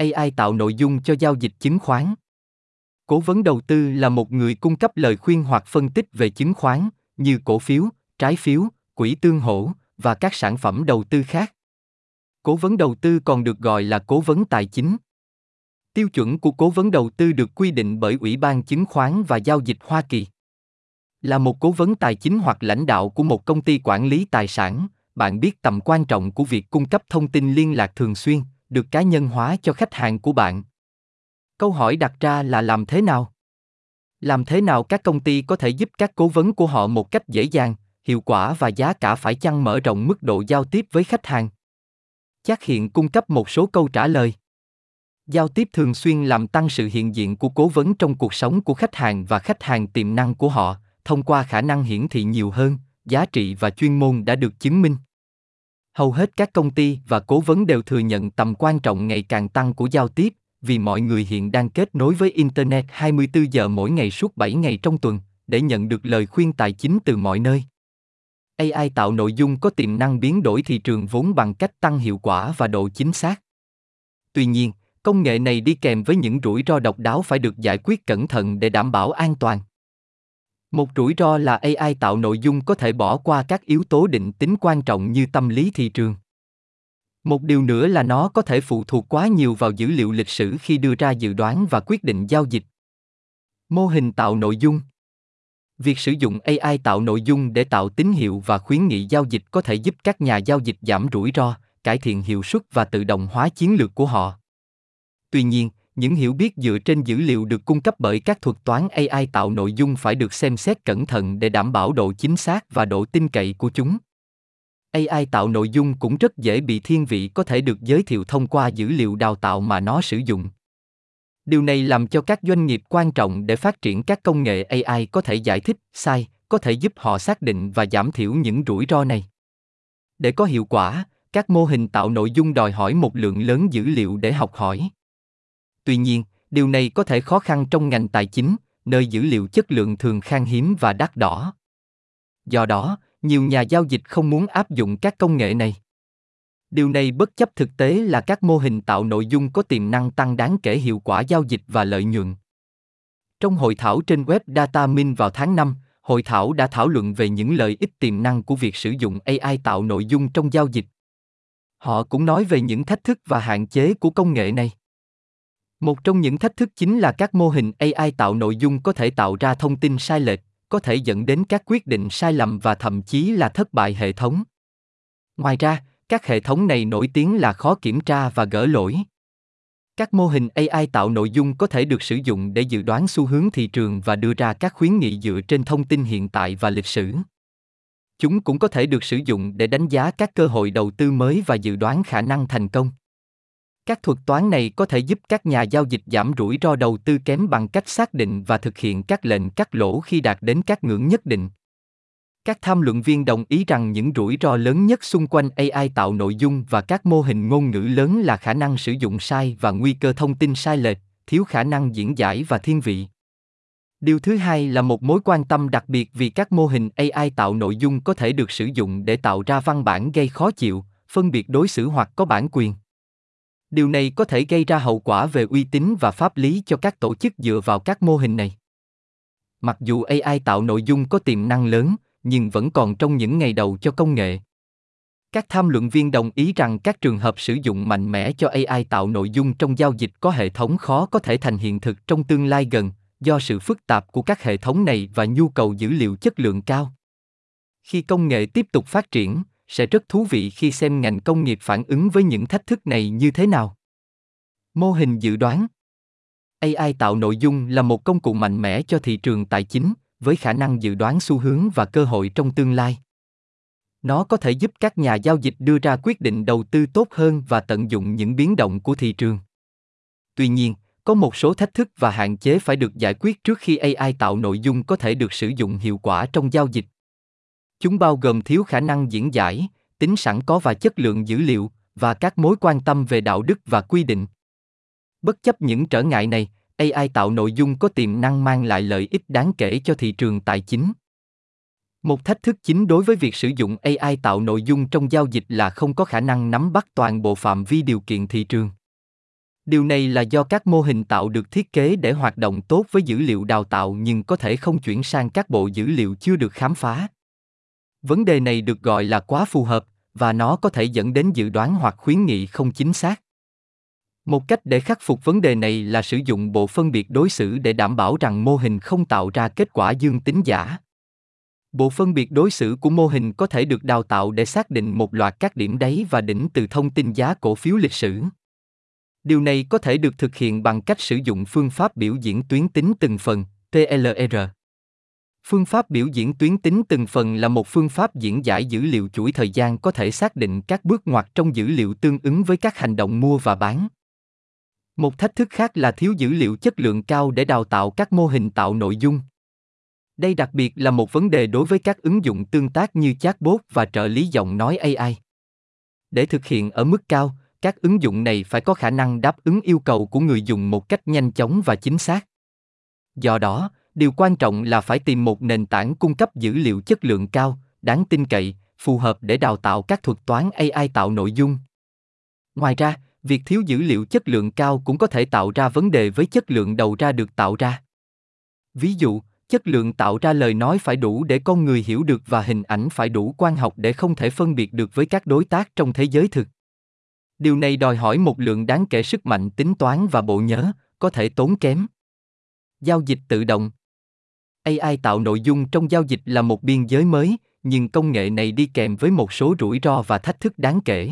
AI tạo nội dung cho giao dịch chứng khoán. Cố vấn đầu tư là một người cung cấp lời khuyên hoặc phân tích về chứng khoán, như cổ phiếu, trái phiếu, quỹ tương hỗ và các sản phẩm đầu tư khác. Cố vấn đầu tư còn được gọi là cố vấn tài chính. Tiêu chuẩn của cố vấn đầu tư được quy định bởi Ủy ban Chứng khoán và Giao dịch Hoa Kỳ. Là một cố vấn tài chính hoặc lãnh đạo của một công ty quản lý tài sản, bạn biết tầm quan trọng của việc cung cấp thông tin liên lạc thường xuyên, được cá nhân hóa cho khách hàng của bạn. Câu hỏi đặt ra là làm thế nào? Làm thế nào các công ty có thể giúp các cố vấn của họ một cách dễ dàng, hiệu quả và giá cả phải chăng mở rộng mức độ giao tiếp với khách hàng? Chắc hiện cung cấp một số câu trả lời. Giao tiếp thường xuyên làm tăng sự hiện diện của cố vấn trong cuộc sống của khách hàng và khách hàng tiềm năng của họ, thông qua khả năng hiển thị nhiều hơn, giá trị và chuyên môn đã được chứng minh. Hầu hết các công ty và cố vấn đều thừa nhận tầm quan trọng ngày càng tăng của giao tiếp, vì mọi người hiện đang kết nối với Internet 24 giờ mỗi ngày suốt 7 ngày trong tuần, để nhận được lời khuyên tài chính từ mọi nơi. AI tạo nội dung có tiềm năng biến đổi thị trường vốn bằng cách tăng hiệu quả và độ chính xác. Tuy nhiên, công nghệ này đi kèm với những rủi ro độc đáo phải được giải quyết cẩn thận để đảm bảo an toàn. Một rủi ro là AI tạo nội dung có thể bỏ qua các yếu tố định tính quan trọng như tâm lý thị trường. Một điều nữa là nó có thể phụ thuộc quá nhiều vào dữ liệu lịch sử khi đưa ra dự đoán và quyết định giao dịch. Mô hình tạo nội dung Việc sử dụng AI tạo nội dung để tạo tín hiệu và khuyến nghị giao dịch có thể giúp các nhà giao dịch giảm rủi ro, cải thiện hiệu suất và tự động hóa chiến lược của họ. Tuy nhiên, những hiểu biết dựa trên dữ liệu được cung cấp bởi các thuật toán AI tạo nội dung phải được xem xét cẩn thận để đảm bảo độ chính xác và độ tin cậy của chúng. AI tạo nội dung cũng rất dễ bị thiên vị có thể được giới thiệu thông qua dữ liệu đào tạo mà nó sử dụng. Điều này làm cho các doanh nghiệp quan trọng để phát triển các công nghệ AI có thể giải thích sai, có thể giúp họ xác định và giảm thiểu những rủi ro này. Để có hiệu quả, các mô hình tạo nội dung đòi hỏi một lượng lớn dữ liệu để học hỏi. Tuy nhiên, điều này có thể khó khăn trong ngành tài chính, nơi dữ liệu chất lượng thường khan hiếm và đắt đỏ. Do đó, nhiều nhà giao dịch không muốn áp dụng các công nghệ này. Điều này bất chấp thực tế là các mô hình tạo nội dung có tiềm năng tăng đáng kể hiệu quả giao dịch và lợi nhuận. Trong hội thảo trên web DataMin vào tháng 5, hội thảo đã thảo luận về những lợi ích tiềm năng của việc sử dụng AI tạo nội dung trong giao dịch. Họ cũng nói về những thách thức và hạn chế của công nghệ này. Một trong những thách thức chính là các mô hình AI tạo nội dung có thể tạo ra thông tin sai lệch, có thể dẫn đến các quyết định sai lầm và thậm chí là thất bại hệ thống. Ngoài ra, các hệ thống này nổi tiếng là khó kiểm tra và gỡ lỗi. Các mô hình AI tạo nội dung có thể được sử dụng để dự đoán xu hướng thị trường và đưa ra các khuyến nghị dựa trên thông tin hiện tại và lịch sử. Chúng cũng có thể được sử dụng để đánh giá các cơ hội đầu tư mới và dự đoán khả năng thành công. Các thuật toán này có thể giúp các nhà giao dịch giảm rủi ro đầu tư kém bằng cách xác định và thực hiện các lệnh cắt lỗ khi đạt đến các ngưỡng nhất định. Các tham luận viên đồng ý rằng những rủi ro lớn nhất xung quanh AI tạo nội dung và các mô hình ngôn ngữ lớn là khả năng sử dụng sai và nguy cơ thông tin sai lệch, thiếu khả năng diễn giải và thiên vị. Điều thứ hai là một mối quan tâm đặc biệt vì các mô hình AI tạo nội dung có thể được sử dụng để tạo ra văn bản gây khó chịu, phân biệt đối xử hoặc có bản quyền. Điều này có thể gây ra hậu quả về uy tín và pháp lý cho các tổ chức dựa vào các mô hình này. Mặc dù AI tạo nội dung có tiềm năng lớn, nhưng vẫn còn trong những ngày đầu cho công nghệ. Các tham luận viên đồng ý rằng các trường hợp sử dụng mạnh mẽ cho AI tạo nội dung trong giao dịch có hệ thống khó có thể thành hiện thực trong tương lai gần, do sự phức tạp của các hệ thống này và nhu cầu dữ liệu chất lượng cao. Khi công nghệ tiếp tục phát triển, sẽ rất thú vị khi xem ngành công nghiệp phản ứng với những thách thức này như thế nào. Mô hình dự đoán AI tạo nội dung là một công cụ mạnh mẽ cho thị trường tài chính, với khả năng dự đoán xu hướng và cơ hội trong tương lai. Nó có thể giúp các nhà giao dịch đưa ra quyết định đầu tư tốt hơn và tận dụng những biến động của thị trường. Tuy nhiên, có một số thách thức và hạn chế phải được giải quyết trước khi AI tạo nội dung có thể được sử dụng hiệu quả trong giao dịch. Chúng bao gồm thiếu khả năng diễn giải, tính sẵn có và chất lượng dữ liệu, và các mối quan tâm về đạo đức và quy định. Bất chấp những trở ngại này, AI tạo nội dung có tiềm năng mang lại lợi ích đáng kể cho thị trường tài chính. Một thách thức chính đối với việc sử dụng AI tạo nội dung trong giao dịch là không có khả năng nắm bắt toàn bộ phạm vi điều kiện thị trường. Điều này là do các mô hình tạo được thiết kế để hoạt động tốt với dữ liệu đào tạo nhưng có thể không chuyển sang các bộ dữ liệu chưa được khám phá. Vấn đề này được gọi là quá phù hợp và nó có thể dẫn đến dự đoán hoặc khuyến nghị không chính xác. Một cách để khắc phục vấn đề này là sử dụng bộ phân biệt đối xử để đảm bảo rằng mô hình không tạo ra kết quả dương tính giả. Bộ phân biệt đối xử của mô hình có thể được đào tạo để xác định một loạt các điểm đáy và đỉnh từ thông tin giá cổ phiếu lịch sử. Điều này có thể được thực hiện bằng cách sử dụng phương pháp biểu diễn tuyến tính từng phần, TLR. Phương pháp biểu diễn tuyến tính từng phần là một phương pháp diễn giải dữ liệu chuỗi thời gian có thể xác định các bước ngoặt trong dữ liệu tương ứng với các hành động mua và bán. Một thách thức khác là thiếu dữ liệu chất lượng cao để đào tạo các mô hình tạo nội dung. Đây đặc biệt là một vấn đề đối với các ứng dụng tương tác như chatbot và trợ lý giọng nói AI. Để thực hiện ở mức cao, các ứng dụng này phải có khả năng đáp ứng yêu cầu của người dùng một cách nhanh chóng và chính xác. Do đó, điều quan trọng là phải tìm một nền tảng cung cấp dữ liệu chất lượng cao, đáng tin cậy, phù hợp để đào tạo các thuật toán AI tạo nội dung. Ngoài ra, việc thiếu dữ liệu chất lượng cao cũng có thể tạo ra vấn đề với chất lượng đầu ra được tạo ra. Ví dụ, chất lượng tạo ra lời nói phải đủ để con người hiểu được và hình ảnh phải đủ quan học để không thể phân biệt được với các đối tác trong thế giới thực. Điều này đòi hỏi một lượng đáng kể sức mạnh tính toán và bộ nhớ, có thể tốn kém. Giao dịch tự động AI tạo nội dung trong giao dịch là một biên giới mới, nhưng công nghệ này đi kèm với một số rủi ro và thách thức đáng kể.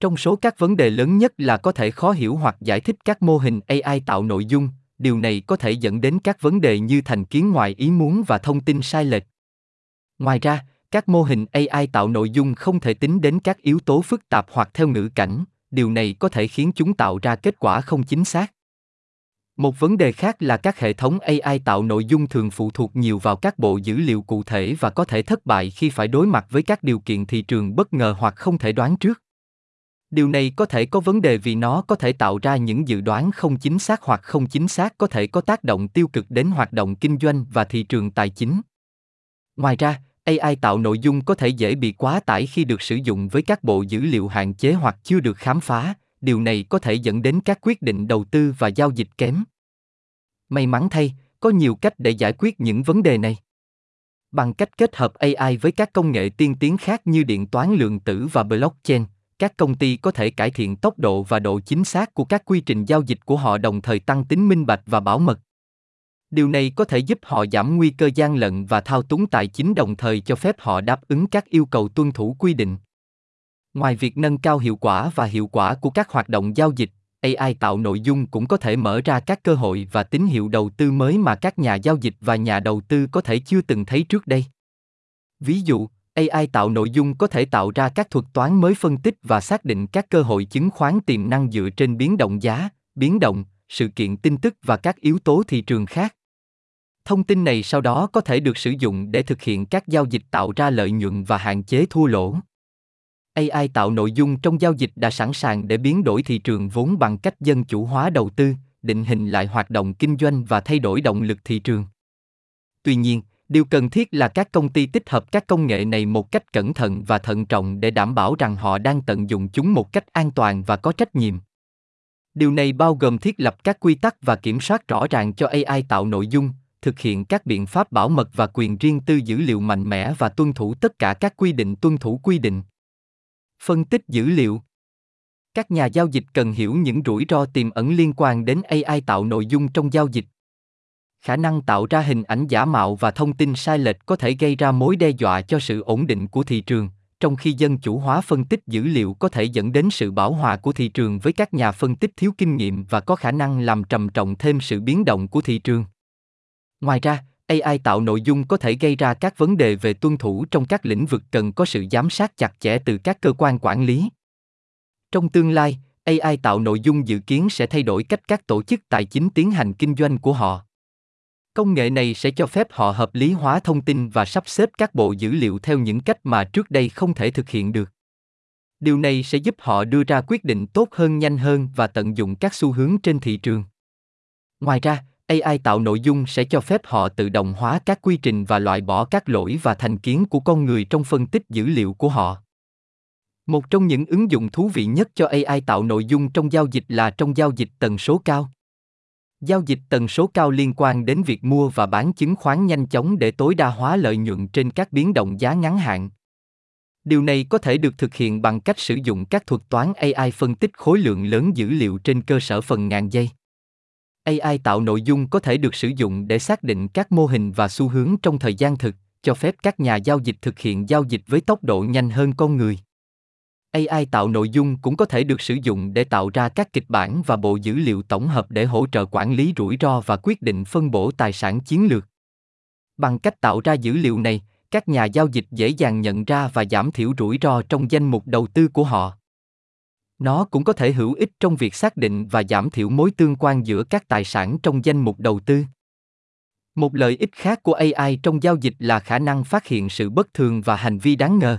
Trong số các vấn đề lớn nhất là có thể khó hiểu hoặc giải thích các mô hình AI tạo nội dung, điều này có thể dẫn đến các vấn đề như thành kiến ngoài ý muốn và thông tin sai lệch. Ngoài ra, các mô hình AI tạo nội dung không thể tính đến các yếu tố phức tạp hoặc theo ngữ cảnh, điều này có thể khiến chúng tạo ra kết quả không chính xác. Một vấn đề khác là các hệ thống AI tạo nội dung thường phụ thuộc nhiều vào các bộ dữ liệu cụ thể và có thể thất bại khi phải đối mặt với các điều kiện thị trường bất ngờ hoặc không thể đoán trước. Điều này có thể có vấn đề vì nó có thể tạo ra những dự đoán không chính xác hoặc không chính xác có thể có tác động tiêu cực đến hoạt động kinh doanh và thị trường tài chính. Ngoài ra, AI tạo nội dung có thể dễ bị quá tải khi được sử dụng với các bộ dữ liệu hạn chế hoặc chưa được khám phá, điều này có thể dẫn đến các quyết định đầu tư và giao dịch kém. May mắn thay, có nhiều cách để giải quyết những vấn đề này. Bằng cách kết hợp AI với các công nghệ tiên tiến khác như điện toán lượng tử và blockchain, các công ty có thể cải thiện tốc độ và độ chính xác của các quy trình giao dịch của họ đồng thời tăng tính minh bạch và bảo mật. Điều này có thể giúp họ giảm nguy cơ gian lận và thao túng tài chính đồng thời cho phép họ đáp ứng các yêu cầu tuân thủ quy định. Ngoài việc nâng cao hiệu quả và hiệu quả của các hoạt động giao dịch, AI tạo nội dung cũng có thể mở ra các cơ hội và tín hiệu đầu tư mới mà các nhà giao dịch và nhà đầu tư có thể chưa từng thấy trước đây. Ví dụ, AI tạo nội dung có thể tạo ra các thuật toán mới phân tích và xác định các cơ hội chứng khoán tiềm năng dựa trên biến động giá, biến động, sự kiện tin tức và các yếu tố thị trường khác. Thông tin này sau đó có thể được sử dụng để thực hiện các giao dịch tạo ra lợi nhuận và hạn chế thua lỗ. AI tạo nội dung trong giao dịch đã sẵn sàng để biến đổi thị trường vốn bằng cách dân chủ hóa đầu tư, định hình lại hoạt động kinh doanh và thay đổi động lực thị trường. Tuy nhiên, điều cần thiết là các công ty tích hợp các công nghệ này một cách cẩn thận và thận trọng để đảm bảo rằng họ đang tận dụng chúng một cách an toàn và có trách nhiệm. Điều này bao gồm thiết lập các quy tắc và kiểm soát rõ ràng cho AI tạo nội dung, thực hiện các biện pháp bảo mật và quyền riêng tư dữ liệu mạnh mẽ và tuân thủ tất cả các quy định tuân thủ quy định. Phân tích dữ liệu Các nhà giao dịch cần hiểu những rủi ro tiềm ẩn liên quan đến AI tạo nội dung trong giao dịch. Khả năng tạo ra hình ảnh giả mạo và thông tin sai lệch có thể gây ra mối đe dọa cho sự ổn định của thị trường, trong khi dân chủ hóa phân tích dữ liệu có thể dẫn đến sự bảo hòa của thị trường với các nhà phân tích thiếu kinh nghiệm và có khả năng làm trầm trọng thêm sự biến động của thị trường. Ngoài ra, AI tạo nội dung có thể gây ra các vấn đề về tuân thủ trong các lĩnh vực cần có sự giám sát chặt chẽ từ các cơ quan quản lý. Trong tương lai, AI tạo nội dung dự kiến sẽ thay đổi cách các tổ chức tài chính tiến hành kinh doanh của họ. Công nghệ này sẽ cho phép họ hợp lý hóa thông tin và sắp xếp các bộ dữ liệu theo những cách mà trước đây không thể thực hiện được. Điều này sẽ giúp họ đưa ra quyết định tốt hơn nhanh hơn và tận dụng các xu hướng trên thị trường. Ngoài ra, AI tạo nội dung sẽ cho phép họ tự động hóa các quy trình và loại bỏ các lỗi và thành kiến của con người trong phân tích dữ liệu của họ. Một trong những ứng dụng thú vị nhất cho AI tạo nội dung trong giao dịch là trong giao dịch tần số cao. Giao dịch tần số cao liên quan đến việc mua và bán chứng khoán nhanh chóng để tối đa hóa lợi nhuận trên các biến động giá ngắn hạn. Điều này có thể được thực hiện bằng cách sử dụng các thuật toán AI phân tích khối lượng lớn dữ liệu trên cơ sở phần ngàn giây. AI tạo nội dung có thể được sử dụng để xác định các mô hình và xu hướng trong thời gian thực, cho phép các nhà giao dịch thực hiện giao dịch với tốc độ nhanh hơn con người. AI tạo nội dung cũng có thể được sử dụng để tạo ra các kịch bản và bộ dữ liệu tổng hợp để hỗ trợ quản lý rủi ro và quyết định phân bổ tài sản chiến lược. Bằng cách tạo ra dữ liệu này, các nhà giao dịch dễ dàng nhận ra và giảm thiểu rủi ro trong danh mục đầu tư của họ. Nó cũng có thể hữu ích trong việc xác định và giảm thiểu mối tương quan giữa các tài sản trong danh mục đầu tư. Một lợi ích khác của AI trong giao dịch là khả năng phát hiện sự bất thường và hành vi đáng ngờ.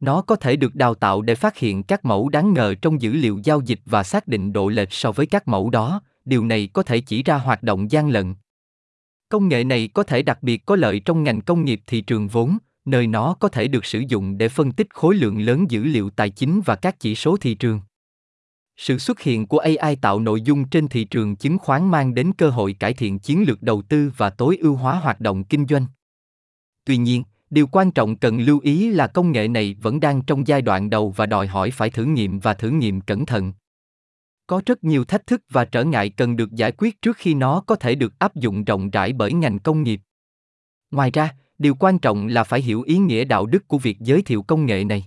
Nó có thể được đào tạo để phát hiện các mẫu đáng ngờ trong dữ liệu giao dịch và xác định độ lệch so với các mẫu đó, điều này có thể chỉ ra hoạt động gian lận. Công nghệ này có thể đặc biệt có lợi trong ngành công nghiệp thị trường vốn, nơi nó có thể được sử dụng để phân tích khối lượng lớn dữ liệu tài chính và các chỉ số thị trường. Sự xuất hiện của AI tạo nội dung trên thị trường chứng khoán mang đến cơ hội cải thiện chiến lược đầu tư và tối ưu hóa hoạt động kinh doanh. Tuy nhiên, điều quan trọng cần lưu ý là công nghệ này vẫn đang trong giai đoạn đầu và đòi hỏi phải thử nghiệm và thử nghiệm cẩn thận. Có rất nhiều thách thức và trở ngại cần được giải quyết trước khi nó có thể được áp dụng rộng rãi bởi ngành công nghiệp. Ngoài ra, điều quan trọng là phải hiểu ý nghĩa đạo đức của việc giới thiệu công nghệ này.